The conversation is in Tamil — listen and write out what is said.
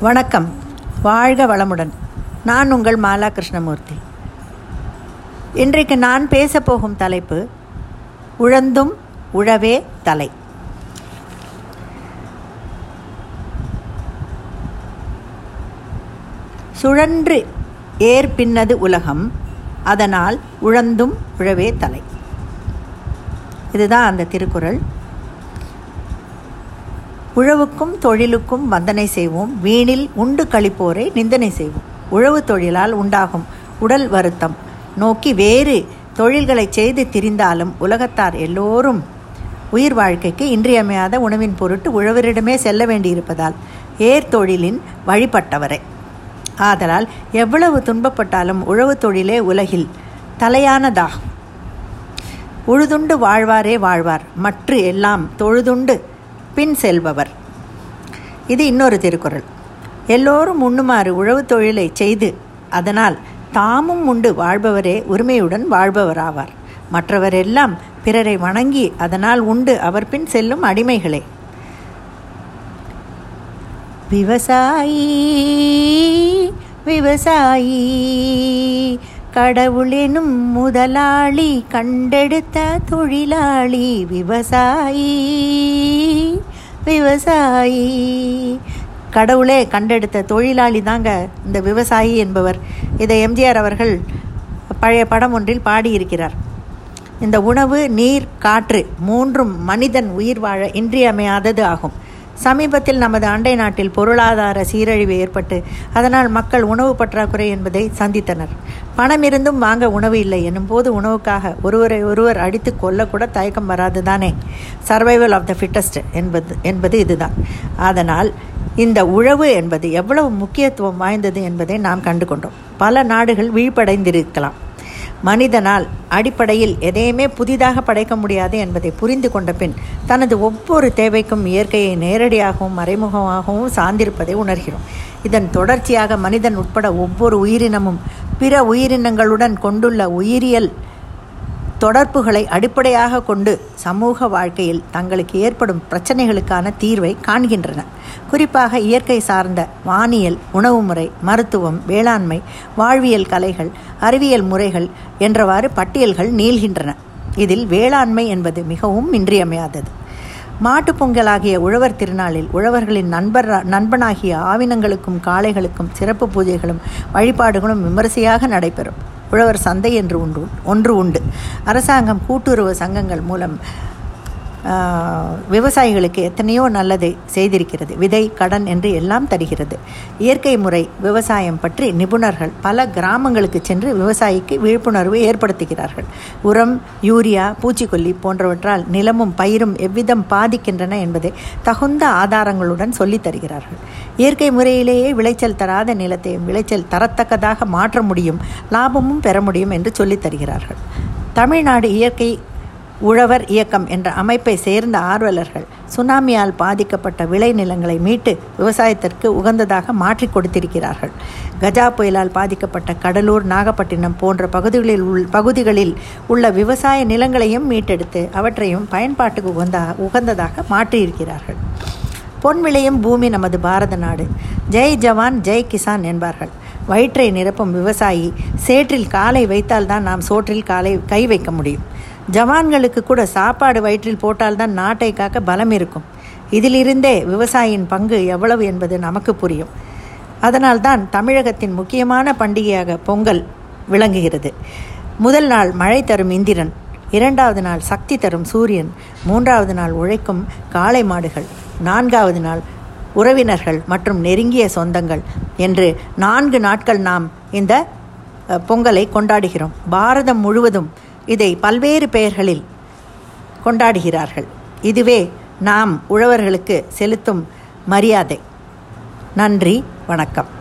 வணக்கம். வாழ்க வளமுடன். நான் உங்கள் மாலா கிருஷ்ணமூர்த்தி. இன்றைக்கு நான் பேசப்போகும் தலைப்பு உழந்தும் உழவே தலை. சுழன்று ஏர் பின்னது உலகம் அதனால் உழந்தும் உழவே தலை. இதுதான் அந்த திருக்குறள். உழவுக்கும் தொழிலுக்கும் வந்தனை செய்வோம். வீணில் உண்டு கழிப்போரை நிந்தனை செய்வோம். உழவு தொழிலால் உண்டாகும் உடல் வருத்தம். நோக்கி வேறு தொழில்களை செய்து திரிந்தாலும் உலகத்தார் எல்லோரும் உயிர் வாழ்க்கைக்கு இன்றியமையாத உணவின் பொருட்டு உழவரிடமே செல்ல வேண்டியிருப்பதால் ஏர் தொழிலின் வழிபட்டவரை. ஆதலால் எவ்வளவு துன்பப்பட்டாலும் உழவு தொழிலே உலகில் தலையானதாகும். உழுதுண்டு வாழ்வாரே வாழ்வார். மற்ற எல்லாம் தொழுதுண்டு பின் செல்பவர். இது இன்னொரு திருக்குறள். எல்லோரும் உண்ணுமாறு உழவு தொழிலை செய்து அதனால் தாமும் உண்டு வாழ்பவரே உரிமையுடன் வாழ்பவராவார். மற்றவரெல்லாம் பிறரை வணங்கி அதனால் உண்டு அவர் பின் செல்லும் அடிமைகளே. விவசாயி விவசாயி கடவுளெனும் முதலாளி கண்டெடுத்த தொழிலாளி விவசாயி விவசாயி. கடவுளே கண்டெடுத்த தொழிலாளி தாங்க இந்த விவசாயி என்பவர். இதை எம்ஜிஆர் அவர்கள் பழைய படம் ஒன்றில் பாடியிருக்கிறார். இந்த உணவு நீர் காற்று மூன்றும் மனிதன் உயிர் வாழ இன்றியமையாதது ஆகும். சமீபத்தில் நமது அண்டை நாட்டில் பொருளாதார சீரழிவு ஏற்பட்டு அதனால் மக்கள் உணவு பற்றாக்குறை என்பதை சந்தித்தனர். பணம் இருந்தும் வாங்க உணவு இல்லை என்னும் போது உணவுக்காக ஒருவரை ஒருவர் அடித்து கொல்லக்கூட தயக்கம் வராது தானே. சர்வைவல் ஆஃப் த ஃபிட்டஸ்ட் என்பது என்பது இதுதான். அதனால் இந்த உழவு என்பது எவ்வளவு முக்கியத்துவம் வாய்ந்தது என்பதை நாம் கண்டு கொண்டோம் பல நாடுகள் விழிப்படைந்திருக்கலாம். மனிதனால் அடிப்படையில் எதையுமே புதிதாக படைக்க முடியாது என்பதை புரிந்து கொண்ட பின் தனது ஒவ்வொரு தேவைக்கும் இயற்கையை நேரடியாகவும் மறைமுகமாகவும் சார்ந்திருப்பதை உணர்கிறோம். இதன் தொடர்ச்சியாக மனிதன் உட்பட ஒவ்வொரு உயிரினமும் பிற உயிரினங்களுடன் கொண்டுள்ள உயிரியல் தொடர்புகளை அடிப்படையாக கொண்டு சமூக வாழ்க்கையில் தங்களுக்கு ஏற்படும் பிரச்சனைகளுக்கான தீர்வை காண்கின்றன. குறிப்பாக இயற்கை சார்ந்த வானியல் உணவு முறை மருத்துவம் வேளாண்மை வாழ்வியல் கலைகள் அறிவியல் முறைகள் என்றவாறு பட்டியல்கள் நீள்கின்றன. இதில் வேளாண்மை என்பது மிகவும் இன்றியமையாதது. மாட்டுப் பொங்கலாகிய உழவர் திருநாளில் உழவர்களின் நண்பர் நண்பனாகிய ஆவினங்களுக்கும் காளைகளுக்கும் சிறப்பு பூஜைகளும் வழிபாடுகளும் விமரிசையாக நடைபெறும். உழவர் சந்தை என்று ஒன்று ஒன்று உண்டு. அரசாங்கம் கூட்டுறவு சங்கங்கள் மூலம் விவசாயிகளுக்கு எத்தனையோ நல்லதை செய்திருக்கிறது. விதை கடன் என்று எல்லாம் தருகிறது. இயற்கை முறை விவசாயம் பற்றி நிபுணர்கள் பல கிராமங்களுக்கு சென்று விவசாயிக்கு விழிப்புணர்வு ஏற்படுத்துகிறார்கள். உரம் யூரியா பூச்சிக்கொல்லி போன்றவற்றால் நிலமும் பயிரும் எவ்விதம் பாதிக்கின்றன என்பதை தகுந்த ஆதாரங்களுடன் சொல்லித் தருகிறார்கள். இயற்கை முறையிலேயே விளைச்சல் தராத நிலத்தையும் விளைச்சல் தரத்தக்கதாக மாற்ற முடியும் லாபமும் பெற முடியும் என்று சொல்லித் தருகிறார்கள். தமிழ்நாடு இயற்கை உழவர் இயக்கம் என்ற அமைப்பை சேர்ந்த ஆர்வலர்கள் சுனாமியால் பாதிக்கப்பட்ட விளைநிலங்களை மீட்டு விவசாயத்திற்கு உகந்ததாக மாற்றி கொடுத்திருக்கிறார்கள். கஜா புயலால் பாதிக்கப்பட்ட கடலூர் நாகப்பட்டினம் போன்ற பகுதிகளில் உள் பகுதிகளில் உள்ள விவசாய நிலங்களையும் மீட்டெடுத்து அவற்றையும் பயன்பாட்டுக்கு உகந்த உகந்ததாக மாற்றியிருக்கிறார்கள். பொன் விளையும் பூமி நமது பாரத நாடு. ஜெய் ஜவான் ஜெய் கிசான் என்பார்கள். வயிற்றை நிரப்பும் விவசாயி சேற்றில் காலை வைத்தால்தான் நாம் சோற்றில் காலை கை வைக்க முடியும். ஜவான்களுக்கு கூட சாப்பாடு வயிற்றில் போட்டால்தான் நாட்டை காக்க பலம் இருக்கும். இதிலிருந்தே விவசாயியின் பங்கு எவ்வளவு என்பது நமக்கு புரியும். அதனால்தான் தமிழகத்தின் முக்கியமான பண்டிகையாக பொங்கல் விளங்குகிறது. முதல் நாள் மழை தரும் இந்திரன் இரண்டாவது நாள் சக்தி தரும் சூரியன் மூன்றாவது நாள் உழைக்கும் காளை மாடுகள் நான்காவது நாள் உறவினர்கள் மற்றும் நெருங்கிய சொந்தங்கள் என்று நான்கு நாட்கள் நாம் இந்த பொங்கலை கொண்டாடுகிறோம். பாரதம் முழுவதும் இதை பல்வேறு பெயர்களில் கொண்டாடுகிறார்கள். இதுவே நாம் உழவர்களுக்கு செலுத்தும் மரியாதை. நன்றி வணக்கம்.